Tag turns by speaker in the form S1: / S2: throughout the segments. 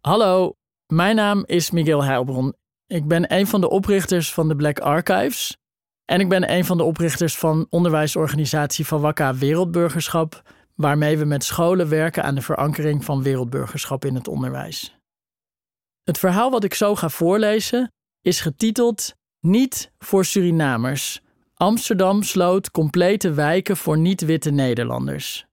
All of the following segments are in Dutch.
S1: Hallo, mijn naam is Miguel Heilbron. Ik ben een van de oprichters van de Black Archives. En ik ben een van de oprichters van onderwijsorganisatie Wakka Wereldburgerschap, waarmee we met scholen werken aan de verankering van wereldburgerschap in het onderwijs. Het verhaal wat ik zo ga voorlezen is getiteld Niet voor Surinamers. Amsterdam sloot complete wijken voor niet-witte Nederlanders.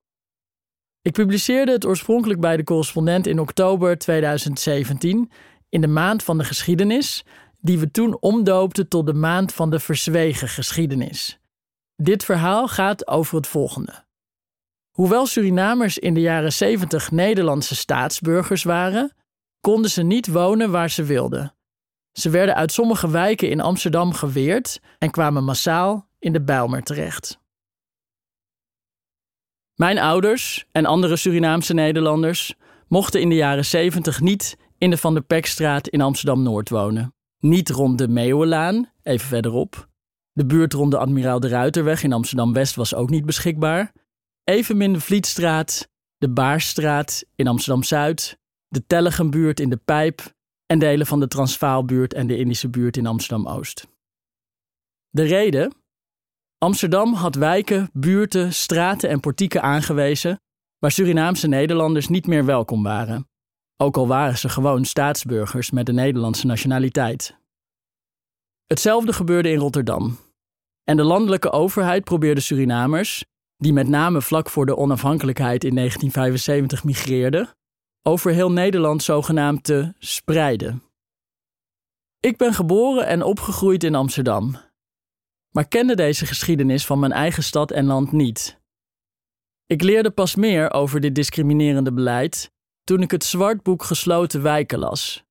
S1: Ik publiceerde het oorspronkelijk bij de correspondent in oktober 2017, in de maand van de geschiedenis, die we toen omdoopten tot de maand van de verzwegen geschiedenis. Dit verhaal gaat over het volgende. Hoewel Surinamers in de jaren 70 Nederlandse staatsburgers waren, konden ze niet wonen waar ze wilden. Ze werden uit sommige wijken in Amsterdam geweerd en kwamen massaal in de Bijlmer terecht. Mijn ouders en andere Surinaamse Nederlanders mochten in de jaren 70 niet in de Van der Pekstraat in Amsterdam Noord wonen. Niet rond de Meeuwenlaan, even verderop. De buurt rond de Admiraal de Ruiterweg in Amsterdam West was ook niet beschikbaar. Evenmin de Vlietstraat, de Baarsstraat in Amsterdam Zuid, de Telligenbuurt in de Pijp en delen van de Transvaalbuurt en de Indische buurt in Amsterdam Oost. De reden? Amsterdam had wijken, buurten, straten en portieken aangewezen waar Surinaamse Nederlanders niet meer welkom waren, ook al waren ze gewoon staatsburgers met de Nederlandse nationaliteit. Hetzelfde gebeurde in Rotterdam. En de landelijke overheid probeerde Surinamers, die met name vlak voor de onafhankelijkheid in 1975 migreerden, over heel Nederland zogenaamd te spreiden. Ik ben geboren en opgegroeid in Amsterdam, maar kende deze geschiedenis van mijn eigen stad en land niet. Ik leerde pas meer over dit discriminerende beleid toen ik het Zwartboek Gesloten Wijken las.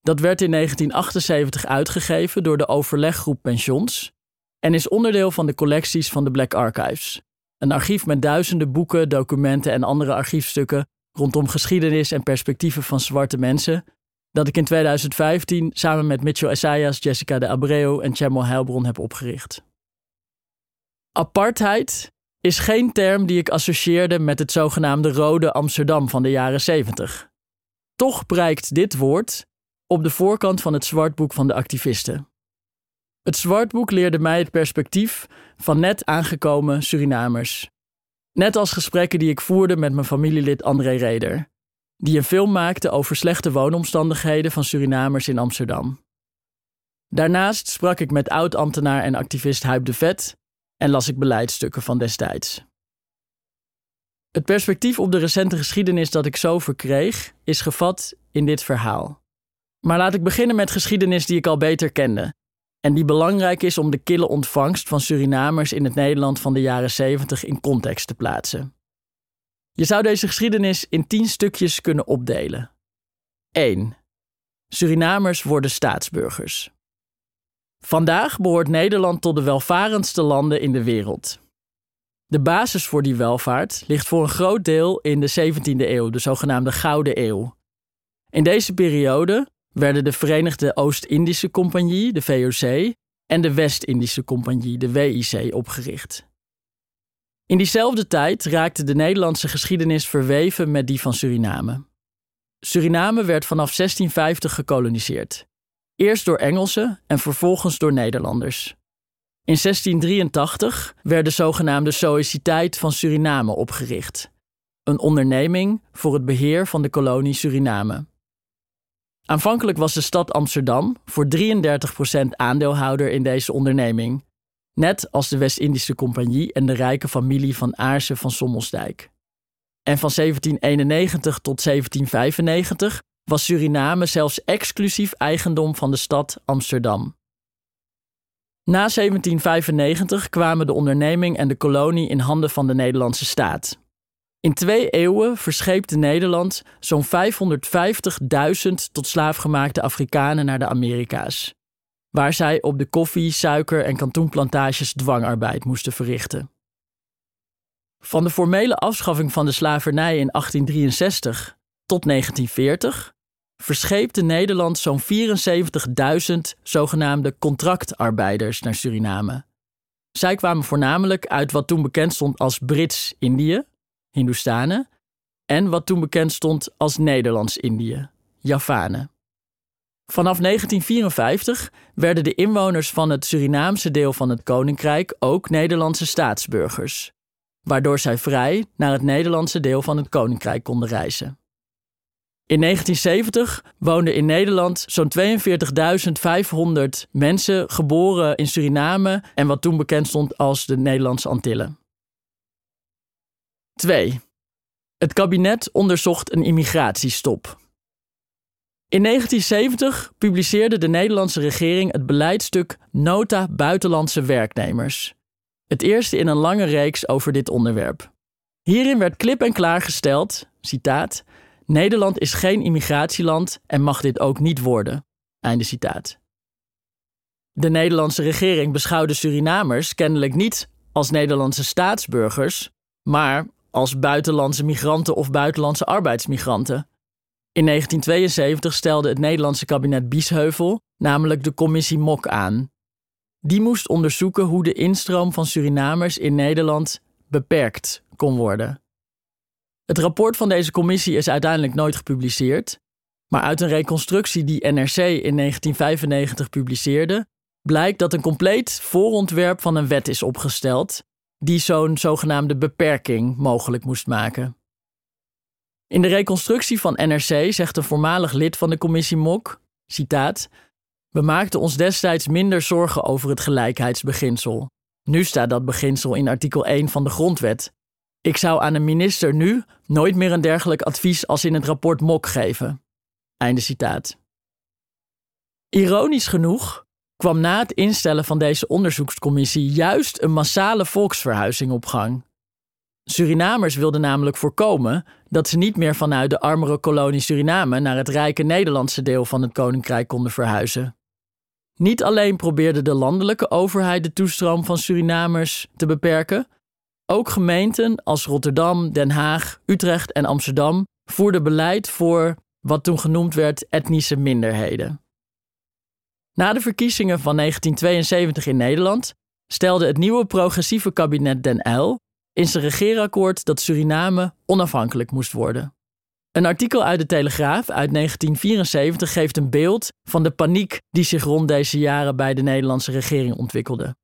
S1: Dat werd in 1978 uitgegeven door de overleggroep Pensions en is onderdeel van de collecties van de Black Archives, een archief met duizenden boeken, documenten en andere archiefstukken rondom geschiedenis en perspectieven van zwarte mensen, dat ik in 2015 samen met Mitchell Essayas, Jessica de Abreu en Chemo Heilbron heb opgericht. Apartheid is geen term die ik associeerde met het zogenaamde Rode Amsterdam van de jaren 70. Toch prijkt dit woord op de voorkant van het zwartboek van de activisten. Het zwartboek leerde mij het perspectief van net aangekomen Surinamers. Net als gesprekken die ik voerde met mijn familielid André Reder, die een film maakte over slechte woonomstandigheden van Surinamers in Amsterdam. Daarnaast sprak ik met oud-ambtenaar en activist Huib de Vet en las ik beleidsstukken van destijds. Het perspectief op de recente geschiedenis dat ik zo verkreeg, is gevat in dit verhaal. Maar laat ik beginnen met geschiedenis die ik al beter kende en die belangrijk is om de kille ontvangst van Surinamers in het Nederland van de jaren 70 in context te plaatsen. Je zou deze geschiedenis in tien stukjes kunnen opdelen. 1. Surinamers worden staatsburgers. Vandaag behoort Nederland tot de welvarendste landen in de wereld. De basis voor die welvaart ligt voor een groot deel in de 17e eeuw, de zogenaamde Gouden Eeuw. In deze periode werden de Verenigde Oost-Indische Compagnie, de VOC, en de West-Indische Compagnie, de WIC, opgericht. In diezelfde tijd raakte de Nederlandse geschiedenis verweven met die van Suriname. Suriname werd vanaf 1650 gekoloniseerd. Eerst door Engelsen en vervolgens door Nederlanders. In 1683 werd de zogenaamde Sociëteit van Suriname opgericht, een onderneming voor het beheer van de kolonie Suriname. Aanvankelijk was de stad Amsterdam voor 33% aandeelhouder in deze onderneming, net als de West-Indische Compagnie en de rijke familie van Aarsen van Sommelsdijk. En van 1791 tot 1795 was Suriname zelfs exclusief eigendom van de stad Amsterdam. Na 1795 kwamen de onderneming en de kolonie in handen van de Nederlandse staat. In twee eeuwen verscheepte Nederland zo'n 550.000 tot slaafgemaakte Afrikanen naar de Amerika's, waar zij op de koffie, suiker en kantoenplantages dwangarbeid moesten verrichten. Van de formele afschaffing van de slavernij in 1863 tot 1940 verscheepte Nederland zo'n 74.000 zogenaamde contractarbeiders naar Suriname. Zij kwamen voornamelijk uit wat toen bekend stond als Brits-Indië, Hindoestanen, en wat toen bekend stond als Nederlands-Indië, Javanen. Vanaf 1954 werden de inwoners van het Surinaamse deel van het koninkrijk ook Nederlandse staatsburgers, waardoor zij vrij naar het Nederlandse deel van het koninkrijk konden reizen. In 1970 woonden in Nederland zo'n 42.500 mensen geboren in Suriname en wat toen bekend stond als de Nederlandse Antillen. 2. Het kabinet onderzocht een immigratiestop. In 1970 publiceerde de Nederlandse regering het beleidstuk Nota Buitenlandse Werknemers. Het eerste in een lange reeks over dit onderwerp. Hierin werd klip en klaar gesteld, citaat, Nederland is geen immigratieland en mag dit ook niet worden. Einde citaat. De Nederlandse regering beschouwde Surinamers kennelijk niet als Nederlandse staatsburgers, maar als buitenlandse migranten of buitenlandse arbeidsmigranten. In 1972 stelde het Nederlandse kabinet Biesheuvel namelijk de commissie Mok aan. Die moest onderzoeken hoe de instroom van Surinamers in Nederland beperkt kon worden. Het rapport van deze commissie is uiteindelijk nooit gepubliceerd, maar uit een reconstructie die NRC in 1995 publiceerde, blijkt dat een compleet voorontwerp van een wet is opgesteld die zo'n zogenaamde beperking mogelijk moest maken. In de reconstructie van NRC zegt een voormalig lid van de commissie Mok, citaat, We maakten ons destijds minder zorgen over het gelijkheidsbeginsel. Nu staat dat beginsel in artikel 1 van de Grondwet. Ik zou aan een minister nu nooit meer een dergelijk advies als in het rapport Mok geven. Einde citaat. Ironisch genoeg kwam na het instellen van deze onderzoekscommissie juist een massale volksverhuizing op gang. Surinamers wilden namelijk voorkomen dat ze niet meer vanuit de armere kolonie Suriname naar het rijke Nederlandse deel van het koninkrijk konden verhuizen. Niet alleen probeerde de landelijke overheid de toestroom van Surinamers te beperken, ook gemeenten als Rotterdam, Den Haag, Utrecht en Amsterdam voerden beleid voor wat toen genoemd werd etnische minderheden. Na de verkiezingen van 1972 in Nederland stelde het nieuwe progressieve kabinet Den Uyl in zijn regeerakkoord dat Suriname onafhankelijk moest worden. Een artikel uit de Telegraaf uit 1974 geeft een beeld van de paniek die zich rond deze jaren bij de Nederlandse regering ontwikkelde.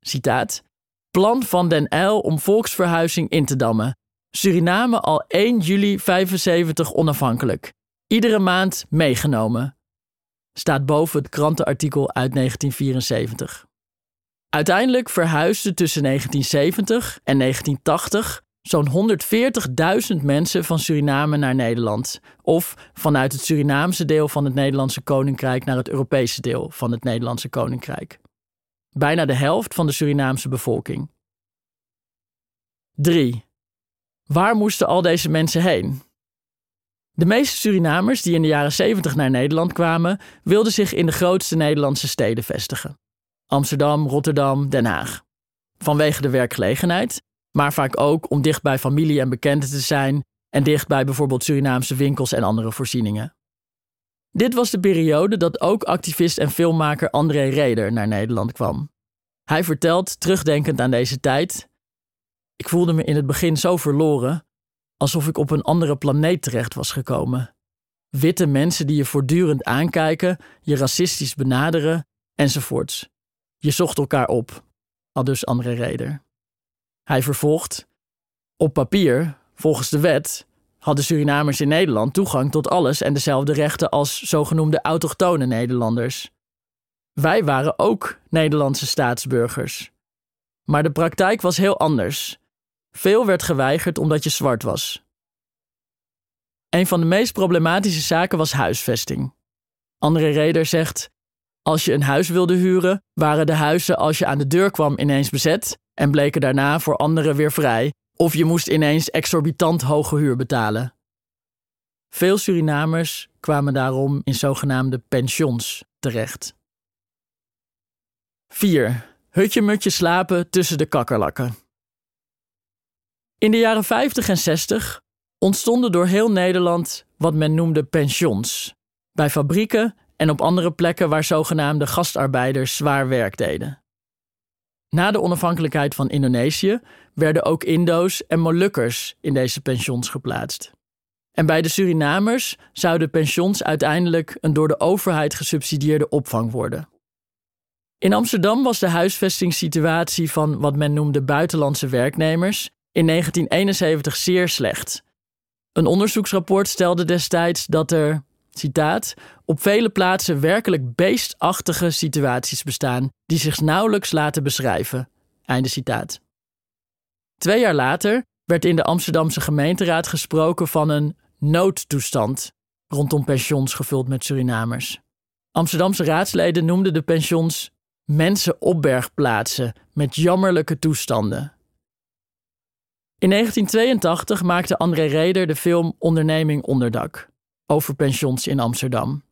S1: Citaat: Plan van Den Uyl om volksverhuizing in te dammen. Suriname al 1 juli 75 onafhankelijk. Iedere maand meegenomen. Staat boven het krantenartikel uit 1974. Uiteindelijk verhuisden tussen 1970 en 1980 zo'n 140.000 mensen van Suriname naar Nederland. Of vanuit het Surinaamse deel van het Nederlandse Koninkrijk naar het Europese deel van het Nederlandse Koninkrijk. Bijna de helft van de Surinaamse bevolking. 3. Waar moesten al deze mensen heen? De meeste Surinamers die in de jaren 70 naar Nederland kwamen, wilden zich in de grootste Nederlandse steden vestigen. Amsterdam, Rotterdam, Den Haag. Vanwege de werkgelegenheid, maar vaak ook om dicht bij familie en bekenden te zijn en dicht bij bijvoorbeeld Surinaamse winkels en andere voorzieningen. Dit was de periode dat ook activist en filmmaker André Reder naar Nederland kwam. Hij vertelt, terugdenkend aan deze tijd: Ik voelde me in het begin zo verloren, alsof ik op een andere planeet terecht was gekomen. Witte mensen die je voortdurend aankijken, je racistisch benaderen, enzovoorts. Je zocht elkaar op, al dus André Reder. Hij vervolgt: Op papier, volgens de wet, hadden Surinamers in Nederland toegang tot alles en dezelfde rechten als zogenoemde autochtone Nederlanders. Wij waren ook Nederlandse staatsburgers. Maar de praktijk was heel anders. Veel werd geweigerd omdat je zwart was. Een van de meest problematische zaken was huisvesting. André Reder zegt: Als je een huis wilde huren, waren de huizen als je aan de deur kwam ineens bezet en bleken daarna voor anderen weer vrij, of je moest ineens exorbitant hoge huur betalen. Veel Surinamers kwamen daarom in zogenaamde pensions terecht. 4. Hutje-mutje slapen tussen de kakkerlakken. In de jaren 50 en 60 ontstonden door heel Nederland wat men noemde pensions, bij fabrieken en op andere plekken waar zogenaamde gastarbeiders zwaar werk deden. Na de onafhankelijkheid van Indonesië werden ook Indo's en Molukkers in deze pensions geplaatst. En bij de Surinamers zouden pensions uiteindelijk een door de overheid gesubsidieerde opvang worden. In Amsterdam was de huisvestingssituatie van wat men noemde buitenlandse werknemers in 1971 zeer slecht. Een onderzoeksrapport stelde destijds dat er, citaat, op vele plaatsen werkelijk beestachtige situaties bestaan die zich nauwelijks laten beschrijven. Einde citaat. Twee jaar later werd in de Amsterdamse gemeenteraad gesproken van een noodtoestand rondom pensions gevuld met Surinamers. Amsterdamse raadsleden noemden de pensions mensenopbergplaatsen met jammerlijke toestanden. In 1982 maakte André Reder de film Onderneming Onderdak over pensions in Amsterdam.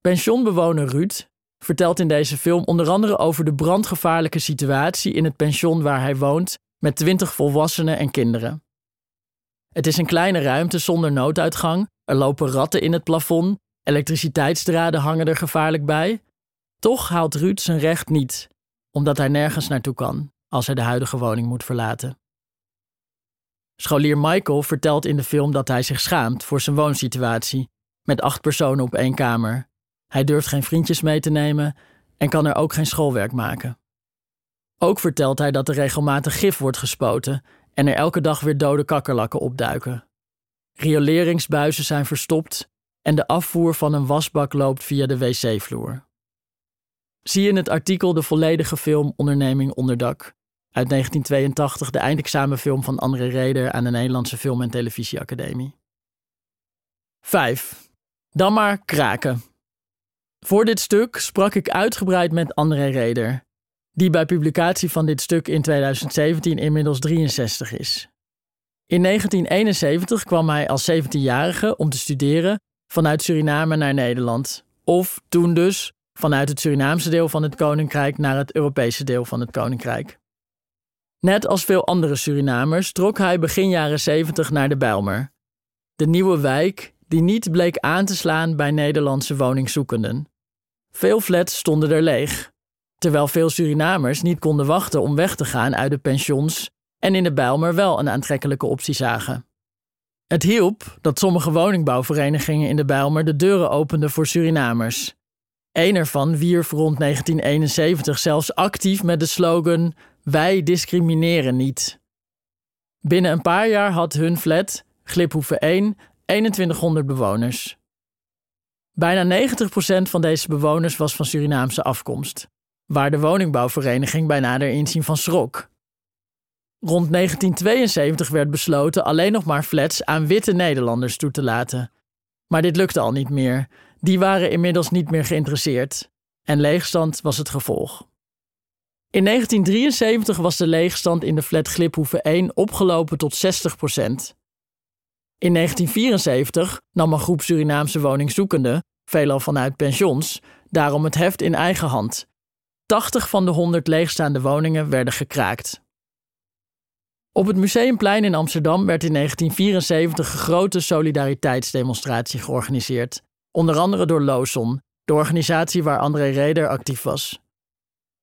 S1: Pensionbewoner Ruud vertelt in deze film onder andere over de brandgevaarlijke situatie in het pension waar hij woont met twintig volwassenen en kinderen. Het is een kleine ruimte zonder nooduitgang, er lopen ratten in het plafond, elektriciteitsdraden hangen er gevaarlijk bij. Toch haalt Ruud zijn recht niet, omdat hij nergens naartoe kan als hij de huidige woning moet verlaten. Scholier Michael vertelt in de film dat hij zich schaamt voor zijn woonsituatie, met acht personen op één kamer. Hij durft geen vriendjes mee te nemen en kan er ook geen schoolwerk maken. Ook vertelt hij dat er regelmatig gif wordt gespoten en er elke dag weer dode kakkerlakken opduiken. Rioleringsbuizen zijn verstopt en de afvoer van een wasbak loopt via de wc-vloer. Zie in het artikel de volledige film Onderneming Onderdak uit 1982, de eindexamenfilm van André Reder aan de Nederlandse Film- en Televisieacademie. 5. Dan maar kraken. Voor dit stuk sprak ik uitgebreid met André Reder, die bij publicatie van dit stuk in 2017 inmiddels 63 is. In 1971 kwam hij als 17-jarige om te studeren vanuit Suriname naar Nederland, of toen dus vanuit het Surinaamse deel van het koninkrijk naar het Europese deel van het koninkrijk. Net als veel andere Surinamers trok hij begin jaren 70 naar de Bijlmer, de nieuwe wijk die niet bleek aan te slaan bij Nederlandse woningzoekenden. Veel flats stonden er leeg, terwijl veel Surinamers niet konden wachten om weg te gaan uit de pensions en in de Bijlmer wel een aantrekkelijke optie zagen. Het hielp dat sommige woningbouwverenigingen in de Bijlmer de deuren openden voor Surinamers. Een ervan wierf rond 1971 zelfs actief met de slogan: Wij discrimineren niet. Binnen een paar jaar had hun flat, Gliphoeve 1, 2100 bewoners. Bijna 90% van deze bewoners was van Surinaamse afkomst waar de woningbouwvereniging bij nader inzien van schrok. Rond 1972 werd besloten alleen nog maar flats aan witte Nederlanders toe te laten. Maar dit lukte al niet meer. Die waren inmiddels niet meer geïnteresseerd. En leegstand was het gevolg. In 1973 was de leegstand in de flat Gliphoeve 1 opgelopen tot 60% In 1974 nam een groep Surinaamse woningzoekenden, veelal vanuit pensions, daarom het heft in eigen hand 80 van de 100 leegstaande woningen werden gekraakt. Op het Museumplein in Amsterdam werd in 1974 een grote solidariteitsdemonstratie georganiseerd, onder andere door Looson, de organisatie waar André Reder actief was.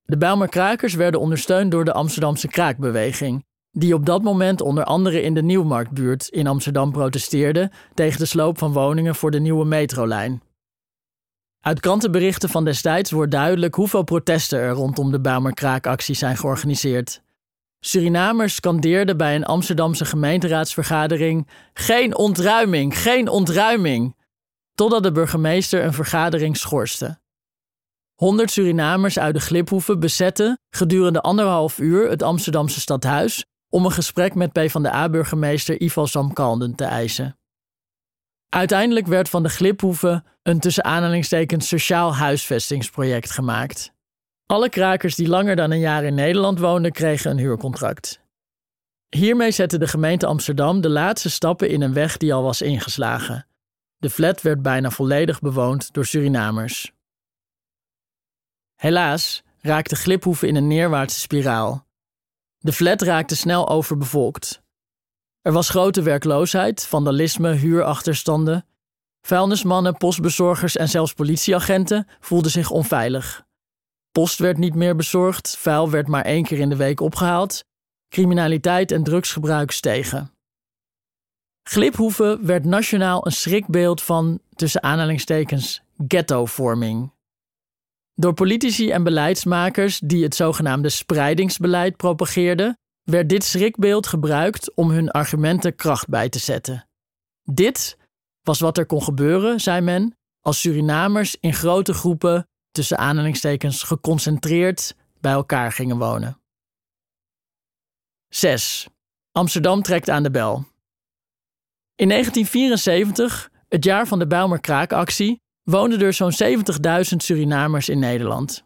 S1: De Bijlmer Krakers werden ondersteund door de Amsterdamse kraakbeweging, die op dat moment onder andere in de Nieuwmarktbuurt in Amsterdam protesteerde tegen de sloop van woningen voor de nieuwe metrolijn. Uit krantenberichten van destijds wordt duidelijk hoeveel protesten er rondom de Bijlmer zijn georganiseerd. Surinamers scandeerden bij een Amsterdamse gemeenteraadsvergadering: Geen ontruiming, geen ontruiming! Totdat de burgemeester een vergadering schorste. Honderd Surinamers uit de Gliphoeven bezetten gedurende anderhalf uur het Amsterdamse stadhuis om een gesprek met PvdA-burgemeester Ivo Samkalden te eisen. Uiteindelijk werd van de Gliphoeven een tussen aanhalingstekens sociaal huisvestingsproject gemaakt. Alle krakers die langer dan een jaar in Nederland woonden, kregen een huurcontract. Hiermee zette de gemeente Amsterdam de laatste stappen in een weg die al was ingeslagen. De flat werd bijna volledig bewoond door Surinamers. Helaas raakte Gliphoeven in een neerwaartse spiraal. De flat raakte snel overbevolkt. Er was grote werkloosheid, vandalisme, huurachterstanden. Vuilnismannen, postbezorgers en zelfs politieagenten voelden zich onveilig. Post werd niet meer bezorgd, vuil werd maar één keer in de week opgehaald. Criminaliteit en drugsgebruik stegen. Gliphoeven werd nationaal een schrikbeeld van, tussen aanhalingstekens, ghettovorming. Door politici en beleidsmakers die het zogenaamde spreidingsbeleid propageerden, werd dit schrikbeeld gebruikt om hun argumenten kracht bij te zetten. Dit was wat er kon gebeuren, zei men, als Surinamers in grote groepen, tussen aanhalingstekens geconcentreerd, bij elkaar gingen wonen. 6. Amsterdam trekt aan de bel. In 1974, het jaar van de Bijlmer-Kraakactie, woonden er zo'n 70.000 Surinamers in Nederland.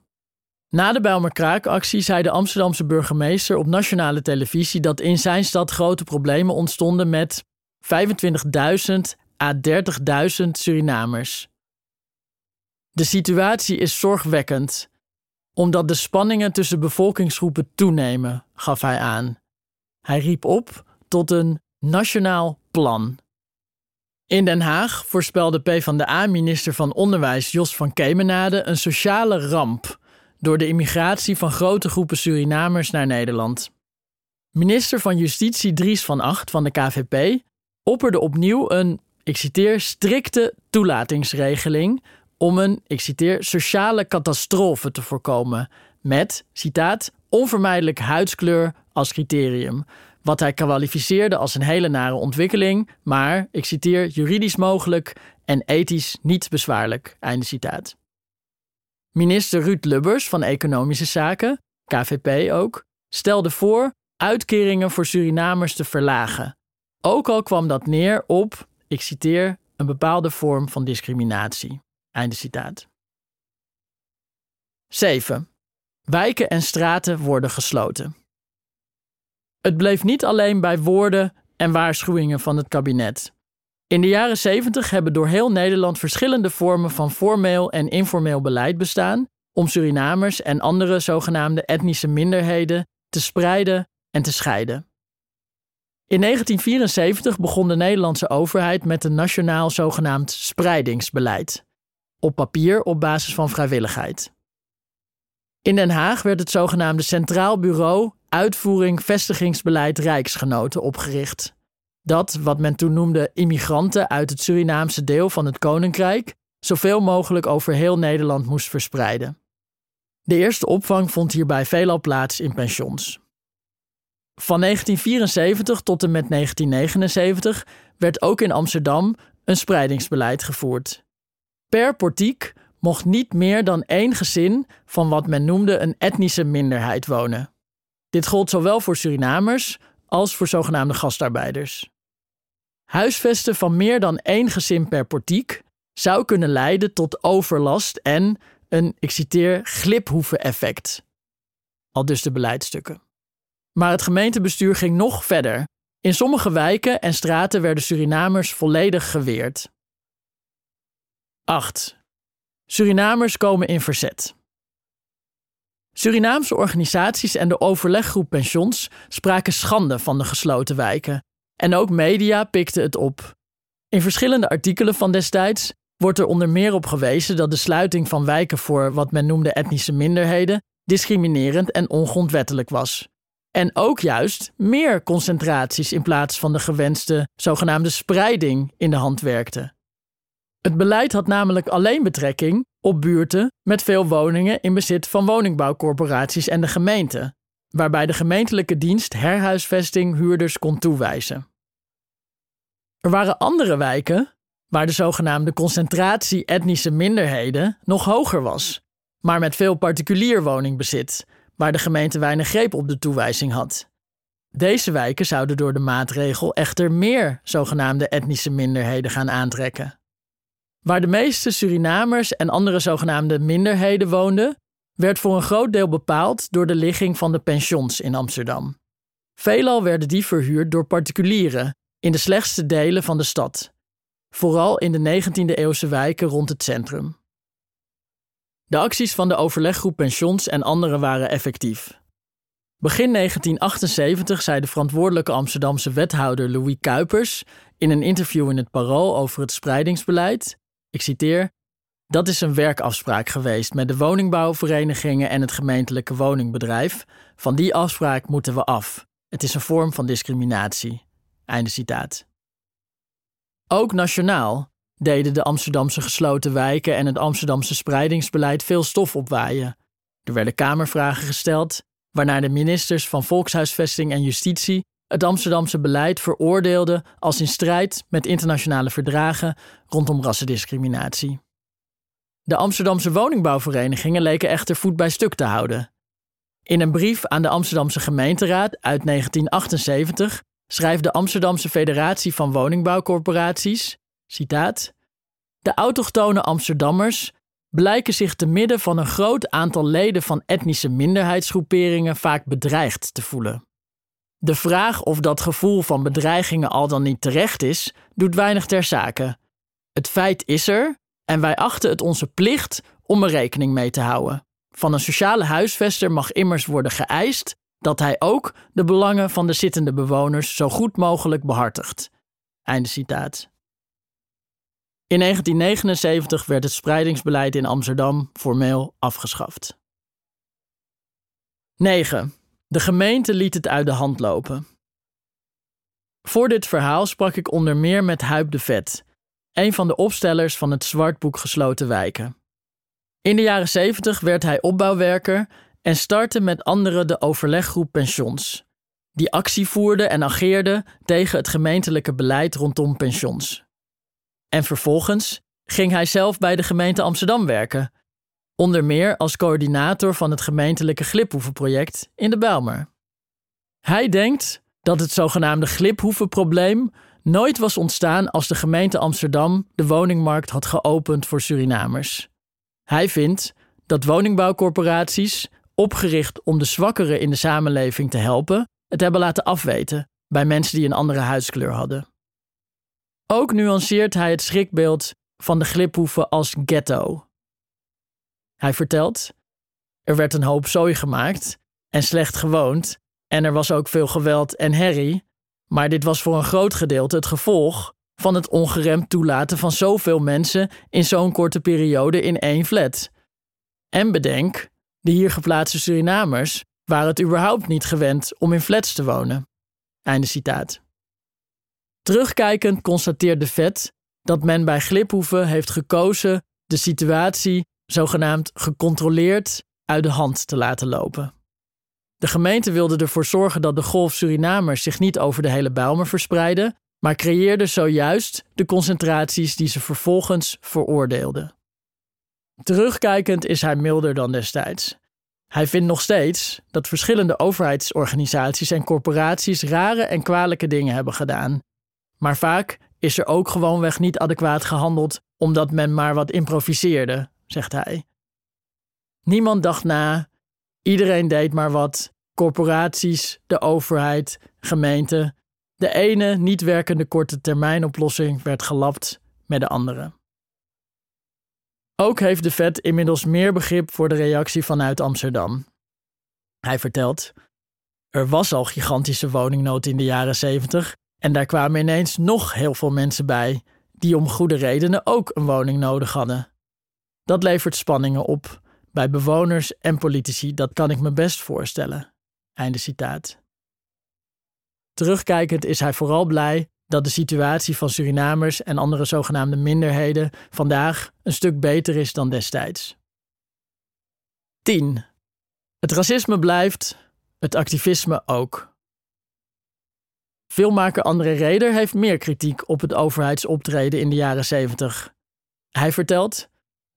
S1: Na de Bijlmer-Kraakactie zei de Amsterdamse burgemeester op nationale televisie dat in zijn stad grote problemen ontstonden met 25.000 à 30.000 Surinamers. De situatie is zorgwekkend, omdat de spanningen tussen bevolkingsgroepen toenemen, gaf hij aan. Hij riep op tot een nationaal plan. In Den Haag voorspelde PvdA-minister van Onderwijs Jos van Kemenade een sociale ramp door de immigratie van grote groepen Surinamers naar Nederland. Minister van Justitie Dries van Acht van de KVP opperde opnieuw een, ik citeer, strikte toelatingsregeling om een, ik citeer, sociale catastrofe te voorkomen met, citaat, onvermijdelijk huidskleur als criterium, wat hij kwalificeerde als een hele nare ontwikkeling, maar, ik citeer, juridisch mogelijk en ethisch niet bezwaarlijk. Einde citaat. Minister Ruud Lubbers van Economische Zaken, KVP ook, stelde voor uitkeringen voor Surinamers te verlagen. Ook al kwam dat neer op, ik citeer, een bepaalde vorm van discriminatie. Einde citaat. 7. Wijken en straten worden gesloten. Het bleef niet alleen bij woorden en waarschuwingen van het kabinet. In de jaren 70 hebben door heel Nederland verschillende vormen van formeel en informeel beleid bestaan om Surinamers en andere zogenaamde etnische minderheden te spreiden en te scheiden. In 1974 begon de Nederlandse overheid met een nationaal zogenaamd spreidingsbeleid, op papier op basis van vrijwilligheid. In Den Haag werd het zogenaamde Centraal Bureau Uitvoering Vestigingsbeleid Rijksgenoten opgericht. Dat, wat men toen noemde immigranten uit het Surinaamse deel van het Koninkrijk, zoveel mogelijk over heel Nederland moest verspreiden. De eerste opvang vond hierbij veelal plaats in pensions. Van 1974 tot en met 1979 werd ook in Amsterdam een spreidingsbeleid gevoerd. Per portiek mocht niet meer dan één gezin van wat men noemde een etnische minderheid wonen. Dit gold zowel voor Surinamers als voor zogenaamde gastarbeiders. Huisvesten van meer dan één gezin per portiek zou kunnen leiden tot overlast en een, ik citeer, gliphoeven-effect. Al dus de beleidstukken. Maar het gemeentebestuur ging nog verder. In sommige wijken en straten werden Surinamers volledig geweerd. 8. Surinamers komen in verzet. Surinaamse organisaties en de overleggroep Pensions spraken schande van de gesloten wijken. En ook media pikten het op. In verschillende artikelen van destijds wordt er onder meer op gewezen dat de sluiting van wijken voor wat men noemde etnische minderheden discriminerend en ongrondwettelijk was. En ook juist meer concentraties in plaats van de gewenste zogenaamde spreiding in de hand werkte. Het beleid had namelijk alleen betrekking op buurten met veel woningen in bezit van woningbouwcorporaties en de gemeente, waarbij de gemeentelijke dienst herhuisvesting huurders kon toewijzen. Er waren andere wijken waar de zogenaamde concentratie etnische minderheden nog hoger was, maar met veel particulier woningbezit, waar de gemeente weinig greep op de toewijzing had. Deze wijken zouden door de maatregel echter meer zogenaamde etnische minderheden gaan aantrekken. Waar de meeste Surinamers en andere zogenaamde minderheden woonden, werd voor een groot deel bepaald door de ligging van de pensions in Amsterdam. Veelal werden die verhuurd door particulieren in de slechtste delen van de stad, vooral in de 19e-eeuwse wijken rond het centrum. De acties van de overleggroep pensions en anderen waren effectief. Begin 1978 zei de verantwoordelijke Amsterdamse wethouder Louis Kuipers in een interview in het Parool over het spreidingsbeleid ik citeer: Dat is een werkafspraak geweest met de woningbouwverenigingen en het gemeentelijke woningbedrijf. Van die afspraak moeten we af. Het is een vorm van discriminatie. Einde citaat. Ook nationaal deden de Amsterdamse gesloten wijken en het Amsterdamse spreidingsbeleid veel stof opwaaien. Er werden kamervragen gesteld, waarna de ministers van Volkshuisvesting en Justitie het Amsterdamse beleid veroordeelden als in strijd met internationale verdragen rondom rassendiscriminatie. De Amsterdamse woningbouwverenigingen leken echter voet bij stuk te houden. In een brief aan de Amsterdamse gemeenteraad uit 1978 schrijft de Amsterdamse Federatie van Woningbouwcorporaties, citaat, De autochtone Amsterdammers blijken zich te midden van een groot aantal leden van etnische minderheidsgroeperingen vaak bedreigd te voelen. De vraag of dat gevoel van bedreigingen al dan niet terecht is, doet weinig ter zake. Het feit is er en wij achten het onze plicht om er rekening mee te houden. Van een sociale huisvester mag immers worden geëist dat hij ook de belangen van de zittende bewoners zo goed mogelijk behartigt. Einde citaat. In 1979 werd het spreidingsbeleid in Amsterdam formeel afgeschaft. 9. De gemeente liet het uit de hand lopen. Voor dit verhaal sprak ik onder meer met Huip de Vet, een van de opstellers van het Zwartboek Gesloten Wijken. In de jaren 70 werd hij opbouwwerker en startte met anderen de overleggroep Pensions, die actie voerde en ageerde tegen het gemeentelijke beleid rondom pensions. En vervolgens ging hij zelf bij de gemeente Amsterdam werken, onder meer als coördinator van het gemeentelijke gliphoevenproject in de Bijlmer. Hij denkt dat het zogenaamde gliphoevenprobleem nooit was ontstaan als de gemeente Amsterdam de woningmarkt had geopend voor Surinamers. Hij vindt dat woningbouwcorporaties, opgericht om de zwakkeren in de samenleving te helpen, het hebben laten afweten bij mensen die een andere huidskleur hadden. Ook nuanceert hij het schrikbeeld van de gliphoeven als ghetto. Hij vertelt: Er werd een hoop zooi gemaakt en slecht gewoond, en er was ook veel geweld en herrie, maar dit was voor een groot gedeelte het gevolg van het ongeremd toelaten van zoveel mensen in zo'n korte periode in één flat. En bedenk, de hier geplaatste Surinamers waren het überhaupt niet gewend om in flats te wonen. Einde citaat. Terugkijkend constateert de vet dat men bij Gliphoeven heeft gekozen de situatie zogenaamd gecontroleerd uit de hand te laten lopen. De gemeente wilde ervoor zorgen dat de golf Surinamers zich niet over de hele Bijlmer verspreidde, maar creëerde zojuist de concentraties die ze vervolgens veroordeelden. Terugkijkend is hij milder dan destijds. Hij vindt nog steeds dat verschillende overheidsorganisaties en corporaties rare en kwalijke dingen hebben gedaan. Maar vaak is er ook gewoonweg niet adequaat gehandeld omdat men maar wat improviseerde, zegt hij. Niemand dacht na, iedereen deed maar wat, corporaties, de overheid, gemeenten. De ene niet werkende korte termijnoplossing werd gelapt met de andere. Ook heeft de vet inmiddels meer begrip voor de reactie vanuit Amsterdam. Hij vertelt: Er was al gigantische woningnood in de jaren 70 en daar kwamen ineens nog heel veel mensen bij die om goede redenen ook een woning nodig hadden. Dat levert spanningen op bij bewoners en politici, dat kan ik me best voorstellen. Einde citaat. Terugkijkend is hij vooral blij dat de situatie van Surinamers en andere zogenaamde minderheden vandaag een stuk beter is dan destijds. 10. Het racisme blijft, het activisme ook. Filmmaker André Reder heeft meer kritiek op het overheidsoptreden in de jaren 70. Hij vertelt: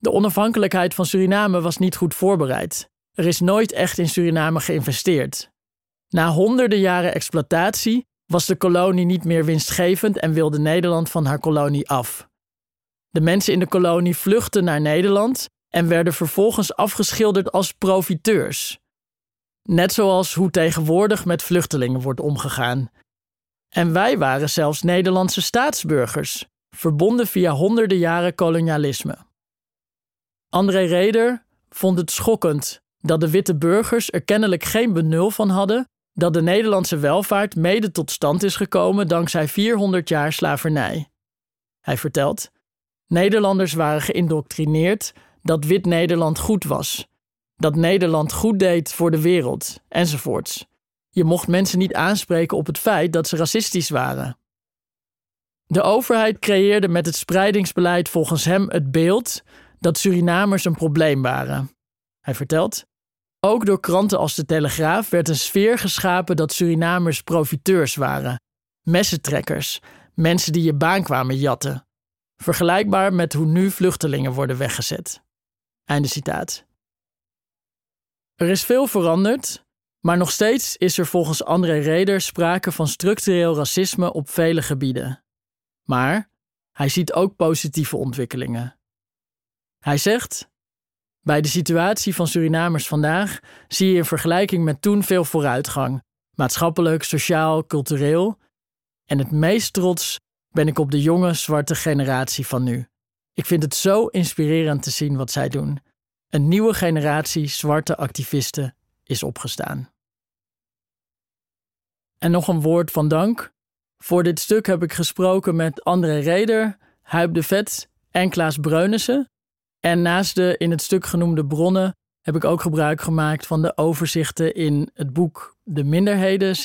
S1: De onafhankelijkheid van Suriname was niet goed voorbereid. Er is nooit echt in Suriname geïnvesteerd. Na honderden jaren exploitatie was de kolonie niet meer winstgevend en wilde Nederland van haar kolonie af. De mensen in de kolonie vluchtten naar Nederland en werden vervolgens afgeschilderd als profiteurs. Net zoals hoe tegenwoordig met vluchtelingen wordt omgegaan. En wij waren zelfs Nederlandse staatsburgers, verbonden via honderden jaren kolonialisme. André Reder vond het schokkend dat de witte burgers er kennelijk geen benul van hadden dat de Nederlandse welvaart mede tot stand is gekomen dankzij 400 jaar slavernij. Hij vertelt: Nederlanders waren geïndoctrineerd dat wit Nederland goed was, dat Nederland goed deed voor de wereld, enzovoorts. Je mocht mensen niet aanspreken op het feit dat ze racistisch waren. De overheid creëerde met het spreidingsbeleid volgens hem het beeld dat Surinamers een probleem waren. Hij vertelt: Ook door kranten als de Telegraaf werd een sfeer geschapen dat Surinamers profiteurs waren, messentrekkers, mensen die je baan kwamen jatten. Vergelijkbaar met hoe nu vluchtelingen worden weggezet. Einde citaat. Er is veel veranderd, maar nog steeds is er volgens André Reder sprake van structureel racisme op vele gebieden. Maar hij ziet ook positieve ontwikkelingen. Hij zegt: Bij de situatie van Surinamers vandaag zie je in vergelijking met toen veel vooruitgang, maatschappelijk, sociaal, cultureel. En het meest trots ben ik op de jonge zwarte generatie van nu. Ik vind het zo inspirerend te zien wat zij doen. Een nieuwe generatie zwarte activisten is opgestaan. En nog een woord van dank. Voor dit stuk heb ik gesproken met André Reder, Huib de Vet en Klaas Breunissen. En naast de in het stuk genoemde bronnen heb ik ook gebruik gemaakt van de overzichten in het boek De Minderheden,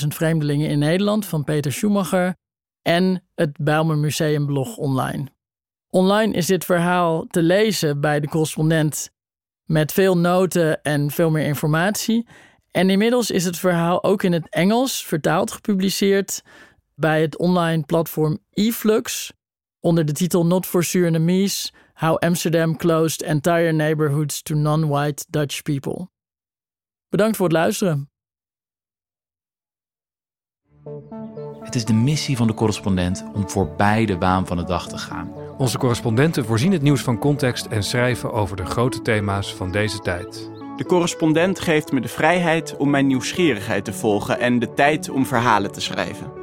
S1: 600.000 vreemdelingen in Nederland van Peter Schumacher en het Bijlmer Museum blog online. Online is dit verhaal te lezen bij de correspondent met veel noten en veel meer informatie. En inmiddels is het verhaal ook in het Engels vertaald gepubliceerd bij het online platform eFlux onder de titel Not for Surinamese: How Amsterdam Closed Entire Neighborhoods to Non-White Dutch People. Bedankt voor het luisteren.
S2: Het is de missie van de correspondent om voorbij de waan van de dag te gaan.
S3: Onze correspondenten voorzien het nieuws van context en schrijven over de grote thema's van deze tijd.
S4: De correspondent geeft me de vrijheid om mijn nieuwsgierigheid te volgen en de tijd om verhalen te schrijven.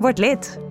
S5: vårt litt.